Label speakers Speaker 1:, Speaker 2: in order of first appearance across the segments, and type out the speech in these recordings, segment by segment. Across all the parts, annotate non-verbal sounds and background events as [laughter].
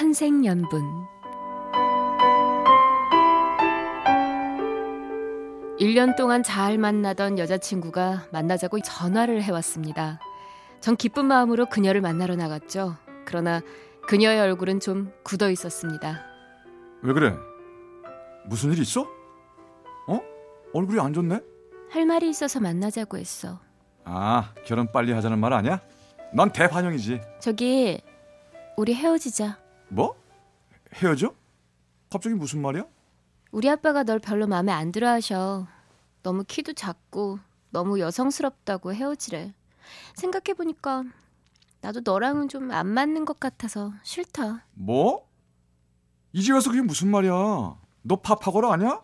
Speaker 1: 천생연분 1년 동안 잘 만나던 여자친구가 만나자고 전화를 해왔습니다. 전 기쁜 마음으로 그녀를 만나러 나갔죠. 그러나 그녀의 얼굴은 좀 굳어 있었습니다.
Speaker 2: 왜 그래? 무슨 일 있어? 어? 얼굴이 안 좋네?
Speaker 1: 할 말이 있어서 만나자고 했어.
Speaker 2: 아 결혼 빨리 하자는 말 아니야? 넌 대반영이지.
Speaker 1: 저기 우리 헤어지자.
Speaker 2: 뭐? 헤어져? 갑자기 무슨 말이야?
Speaker 1: 우리 아빠가 널 별로 마음에 안 들어 하셔. 너무 키도 작고 너무 여성스럽다고 헤어지래. 생각해보니까 나도 너랑은 좀 안 맞는 것 같아서 싫다.
Speaker 2: 뭐? 이제 와서 그게 무슨 말이야? 너 파파고라 아니야?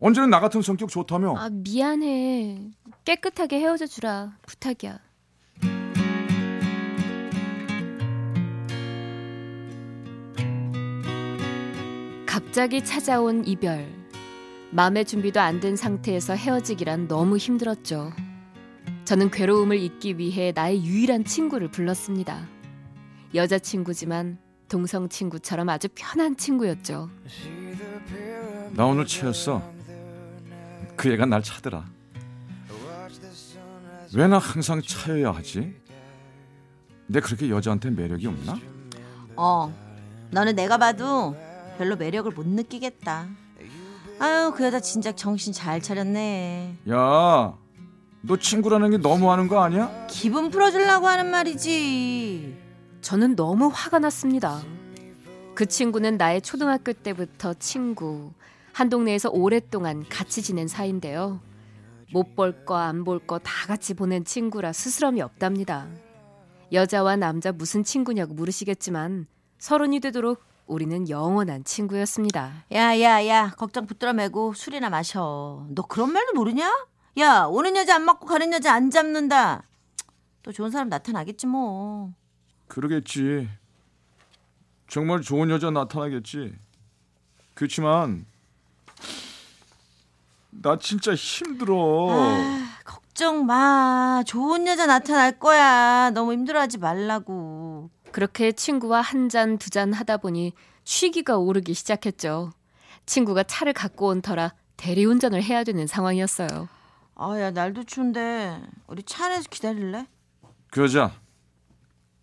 Speaker 2: 언제는 나 같은 성격 좋다며?
Speaker 1: 아, 미안해. 깨끗하게 헤어져 주라. 부탁이야. 갑자기 찾아온 이별. 마음의 준비도 안 된 상태에서 헤어지기란 너무 힘들었죠. 저는 괴로움을 잊기 위해 나의 유일한 친구를 불렀습니다. 여자친구지만 동성 친구처럼 아주 편한 친구였죠.
Speaker 2: 나 오늘 채였어. 그 애가 날 차더라. 왜 나 항상 차여야 하지? 내 그렇게 여자한테 매력이 없나?
Speaker 3: 어, 너는 내가 봐도 별로 매력을 못 느끼겠다. 아유, 그 여자 진작 정신 잘 차렸네.
Speaker 2: 야, 너 친구라는 게 너무하는 거 아니야?
Speaker 3: 기분 풀어주려고 하는 말이지.
Speaker 1: 저는 너무 화가 났습니다. 그 친구는 나의 초등학교 때부터 친구, 한 동네에서 오랫동안 같이 지낸 사이인데요. 못 볼 거 안 볼 거 다 같이 보낸 친구라 스스럼이 없답니다. 여자와 남자 무슨 친구냐고 물으시겠지만 서른이 되도록 우리는 영원한 친구였습니다.
Speaker 3: 야, 야, 야, 걱정 붙들어 매고 술이나 마셔. 너 그런 말도 모르냐? 야, 오는 여자 안 맞고 가는 여자 안 잡는다. 또 좋은 사람 나타나겠지 뭐.
Speaker 2: 그러겠지. 정말 좋은 여자 나타나겠지. 그렇지만 나 진짜 힘들어.
Speaker 3: 아, 걱정 마. 좋은 여자 나타날 거야. 너무 힘들어하지 말라고.
Speaker 1: 그렇게 친구와 한 잔, 두 잔 하다 보니 쉬기가 오르기 시작했죠. 친구가 차를 갖고 온 터라 대리운전을 해야 되는 상황이었어요.
Speaker 3: 아, 야, 날도 추운데 우리 차 안에서 기다릴래?
Speaker 2: 그 여자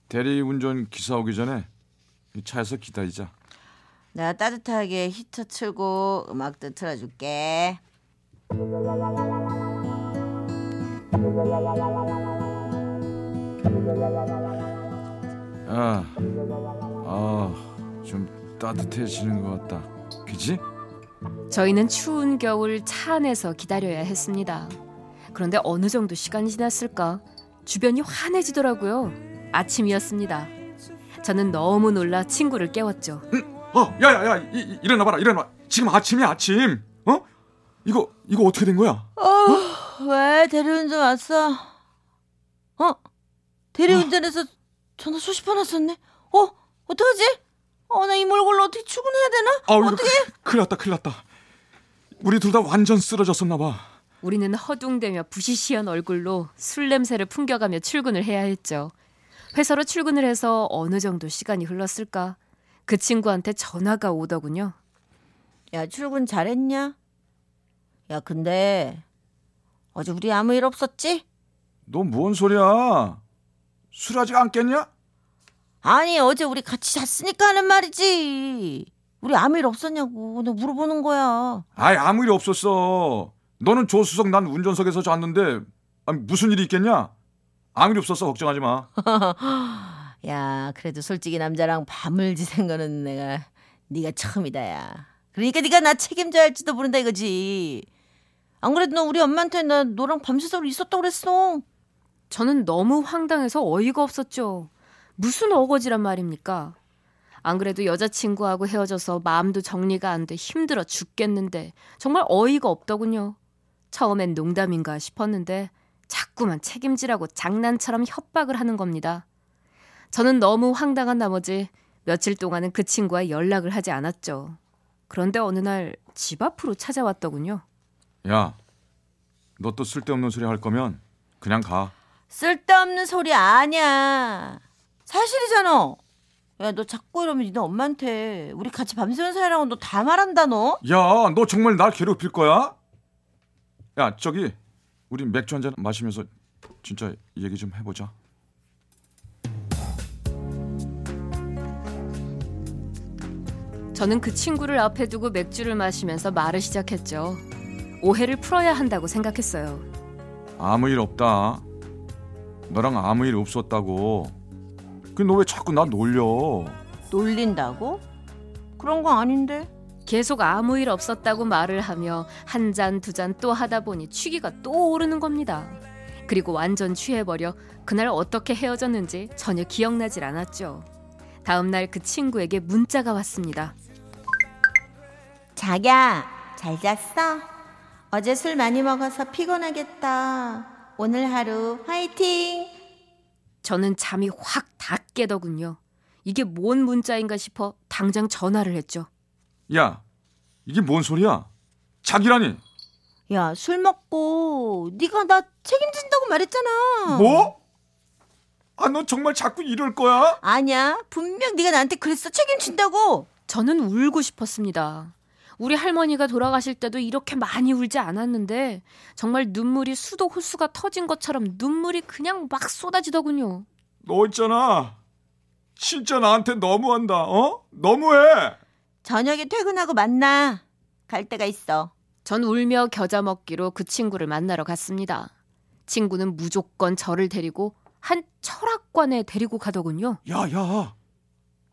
Speaker 2: 대리운전 기사 오기 전에 이 차에서 기다리자.
Speaker 3: 내가 따뜻하게 히터 틀고 음악도 틀어줄게.
Speaker 2: 아, 아, 좀 따뜻해지는 것 같다. 그지?
Speaker 1: 저희는 추운 겨울 차 안에서 기다려야 했습니다. 그런데 어느 정도 시간이 지났을까? 주변이 환해지더라고요. 아침이었습니다. 저는 너무 놀라 친구를 깨웠죠.
Speaker 2: 어, 야야야, 이, 이, 일어나 봐라, 일어나. 지금 아침이야, 아침. 어? 이거 이거 어떻게 된 거야?
Speaker 3: 어, 왜 대리운전 왔어? 어? 대리운전에서 전화 수십 번 왔었네. 어? 어떡하지? 어, 나 이 몰골로 어떻게 출근해야 되나?
Speaker 2: 이거
Speaker 3: 어떻게?
Speaker 2: 큰일 났다, 큰일 났다. 우리 둘 다 완전 쓰러졌었나 봐.
Speaker 1: 우리는 허둥대며 부시시한 얼굴로 술 냄새를 풍겨가며 출근을 해야 했죠. 회사로 출근을 해서 어느 정도 시간이 흘렀을까? 그 친구한테 전화가 오더군요.
Speaker 3: 야, 출근 잘했냐? 야, 근데 어제 우리 아무 일 없었지?
Speaker 2: 너 뭔 소리야? 술 아직 안 깼냐?
Speaker 3: 아니, 어제 우리 같이 잤으니까 하는 말이지. 우리 아무 일 없었냐고. 너 물어보는 거야.
Speaker 2: 아이 아무 일이 없었어. 너는 조수석 난 운전석에서 잤는데 아니, 무슨 일이 있겠냐? 아무 일 없었어 걱정하지 마. [laughs]
Speaker 3: 야, 그래도 솔직히 남자랑 밤을 지샌 거는 내가 네가 처음이다, 야. 그러니까 네가 나 책임져야 할지도 모른다 이거지. 안 그래도 너 우리 엄마한테 나 너랑 밤새서 있었다고 그랬어.
Speaker 1: 저는 너무 황당해서 어이가 없었죠. 무슨 어거지란 말입니까? 안 그래도 여자친구하고 헤어져서 마음도 정리가 안 돼 힘들어 죽겠는데 정말 어이가 없더군요. 처음엔 농담인가 싶었는데 자꾸만 책임지라고 장난처럼 협박을 하는 겁니다. 저는 너무 황당한 나머지 며칠 동안은 그 친구와 연락을 하지 않았죠. 그런데 어느 날 집 앞으로 찾아왔더군요.
Speaker 2: 야, 너 또 쓸데없는 소리 할 거면 그냥 가.
Speaker 3: 쓸데없는 소리 아니야. 사실이잖아. 야, 너 자꾸 이러면 너 엄마한테 우리 같이 밤새는 사이라고 너 다 말한다 너.
Speaker 2: 야, 너 정말 날 괴롭힐 거야? 야, 저기 우리 맥주 한 잔 마시면서 진짜 얘기 좀 해보자.
Speaker 1: 저는 그 친구를 앞에 두고 맥주를 마시면서 말을 시작했죠. 오해를 풀어야 한다고 생각했어요.
Speaker 2: 아무 일 없다. 너랑 아무 일 없었다고. 그너왜 자꾸 나 놀려?
Speaker 3: 놀린다고? 그런 거 아닌데.
Speaker 1: 계속 아무 일 없었다고 말을 하며 한 잔 두 잔 또 하다 보니 취기가 또 오르는 겁니다. 그리고 완전 취해버려 그날 어떻게 헤어졌는지 전혀 기억나질 않았죠. 다음 날 그 친구에게 문자가 왔습니다.
Speaker 3: 자기야, 잘 잤어? 어제 술 많이 먹어서 피곤하겠다. 오늘 하루 화이팅!
Speaker 1: 저는 잠이 확 다 깨더군요. 이게 뭔 문자인가 싶어 당장 전화를 했죠.
Speaker 2: 야, 이게 뭔 소리야? 자기라니.
Speaker 3: 야, 술 먹고 네가 나 책임진다고 말했잖아.
Speaker 2: 뭐? 아, 너 정말 자꾸 이럴 거야?
Speaker 3: 아니야. 분명 네가 나한테 그랬어. 책임진다고.
Speaker 1: 저는 울고 싶었습니다. 우리 할머니가 돌아가실 때도 이렇게 많이 울지 않았는데 정말 눈물이 수도 호수가 터진 것처럼 눈물이 그냥 막 쏟아지더군요.
Speaker 2: 너 있잖아. 진짜 나한테 너무한다. 어? 너무해.
Speaker 3: 저녁에 퇴근하고 만나. 갈 데가 있어.
Speaker 1: 전 울며 겨자 먹기로 그 친구를 만나러 갔습니다. 친구는 무조건 저를 데리고 한 철학관에 데리고 가더군요.
Speaker 2: 야, 야.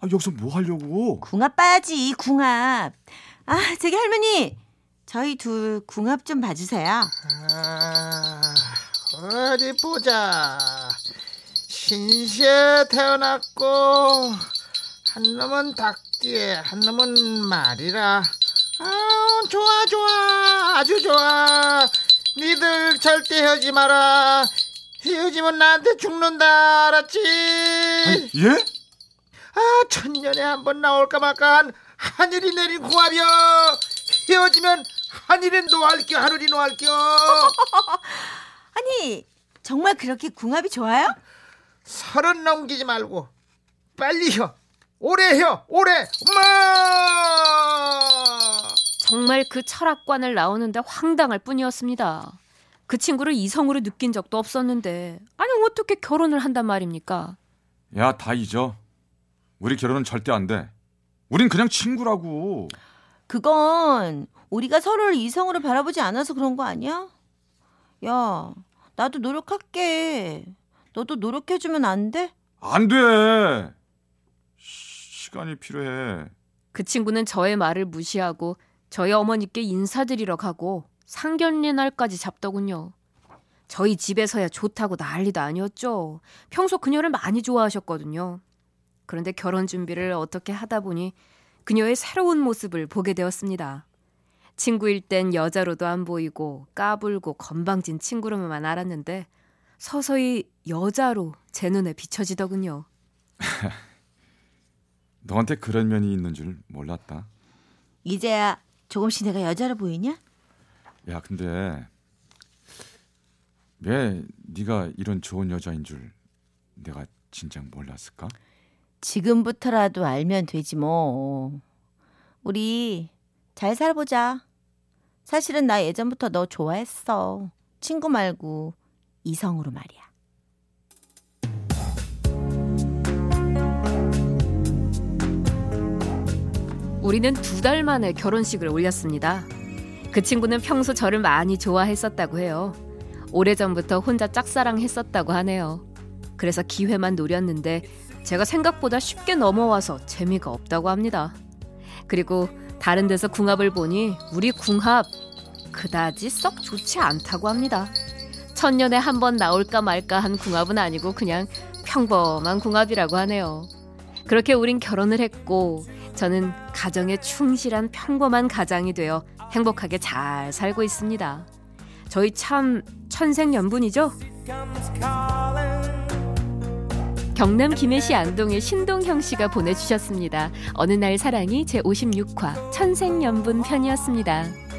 Speaker 2: 아, 여기서 뭐 하려고?
Speaker 3: 궁합 봐야지. 궁합. 아, 저기 할머니. 저희 둘 궁합 좀 봐주세요.
Speaker 4: 아, 어디 보자. 신시에 태어났고 한 놈은 닭띠에 한 놈은 말이라. 아, 좋아 좋아 아주 좋아. 니들 절대 헤어지 마라. 헤어지면 나한테 죽는다 알았지?
Speaker 2: 아니, 예?
Speaker 4: 아 천년에 한 번 나올까 말까 한 하늘이 내린 궁합이여 헤어지면 하늘이 노할겨 하늘이 노할겨 [laughs]
Speaker 3: 아니, 정말 그렇게 궁합이 좋아요?
Speaker 4: 서른 넘기지 말고 빨리 혀 오래 혀 오래 엄마
Speaker 1: 정말 그 철학관을 나오는데 황당할 뿐이었습니다. 그 친구를 이성으로 느낀 적도 없었는데 아니 어떻게 결혼을 한단 말입니까?
Speaker 2: 야, 다 잊어. 우리 결혼은 절대 안 돼. 우린 그냥 친구라고.
Speaker 3: 그건 우리가 서로를 이성으로 바라보지 않아서 그런 거 아니야? 야, 나도 노력할게. 너도 노력해주면 안 돼?
Speaker 2: 안 돼. 시- 시간이 필요해.
Speaker 1: 그 친구는 저의 말을 무시하고 저희 어머니께 인사드리러 가고 상견례 날까지 잡더군요. 저희 집에서야 좋다고 난리도 아니었죠. 평소 그녀를 많이 좋아하셨거든요. 그런데 결혼 준비를 어떻게 하다 보니 그녀의 새로운 모습을 보게 되었습니다. 친구일 땐 여자로도 안 보이고 까불고 건방진 친구로만 알았는데 서서히 여자로 제 눈에 비춰지더군요. [laughs]
Speaker 2: 너한테 그런 면이 있는 줄 몰랐다.
Speaker 3: 이제야 조금씩 내가 여자로 보이냐?
Speaker 2: 야, 근데 왜 네가 이런 좋은 여자인 줄 내가 진작 몰랐을까?
Speaker 3: 지금부터라도 알면 되지 뭐. 우리 잘 살아보자. 사실은 나 예전부터 너 좋아했어. 친구 말고 이성으로 말이야.
Speaker 1: 우리는 두 달 만에 결혼식을 올렸습니다. 그 친구는 평소 저를 많이 좋아했었다고 해요. 오래전부터 혼자 짝사랑했었다고 하네요. 그래서 기회만 노렸는데 제가 생각보다 쉽게 넘어와서 재미가 없다고 합니다. 그리고 다른 데서 궁합을 보니 우리 궁합 그다지 썩 좋지 않다고 합니다. 천년에 한 번 나올까 말까 한 궁합은 아니고 그냥 평범한 궁합이라고 하네요. 그렇게 우린 결혼을 했고 저는 가정에 충실한 평범한 가장이 되어 행복하게 잘 살고 있습니다. 저희 참 천생연분이죠? 경남 김해시 안동의 신동형 씨가 보내주셨습니다. 어느 날 사랑이 제 56화 천생연분 편이었습니다.